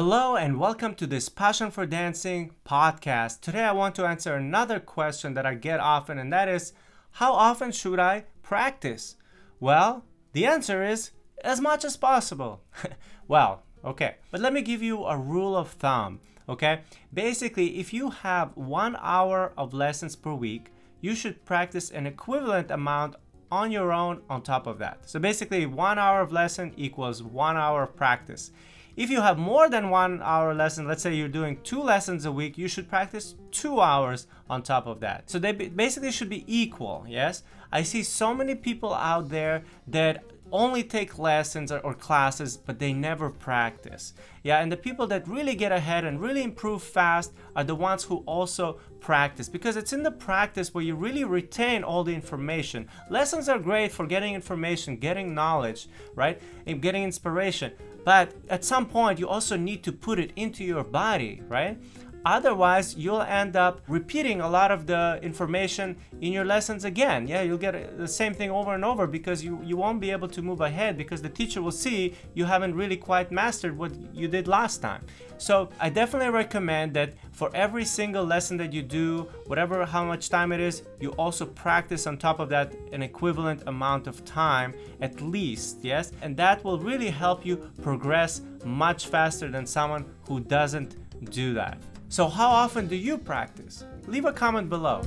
Hello and welcome to this Passion for Dancing podcast. Today I want to answer another question that I get often, and that is how often should I practice? Well, the answer is as much as possible. well, okay, but let me give you a rule of thumb. Okay, basically, if you have one hour of lessons per week, you should practice an equivalent amount on your own on top of that. So basically, one hour of lesson equals one hour of practice. If you have more than one hour lesson, let's say you're doing two lessons a week, you should practice two hours on top of that. So they basically should be equal, yes? I see so many people out there that only take lessons or, classes, but they never practice. Yeah, and the people that really get ahead and really improve fast are the ones who also practice because it's in the practice where you really retain all the information. Lessons are great for getting information, getting knowledge, right? And getting inspiration. But at some point, you also need to put it into your body, right? Otherwise, you'll end up repeating a lot of the information in your lessons again. Yeah, you'll get uh, the same thing over and over because you, you won't be able to move ahead because the teacher will see you haven't really quite mastered what you did last time. So, I definitely recommend that for every single lesson that you do, whatever how much time it is, you also practice on top of that an equivalent amount of time at least, yes? And that will really help you progress much faster than someone who doesn't do that. So, how often do you practice? Leave a comment below.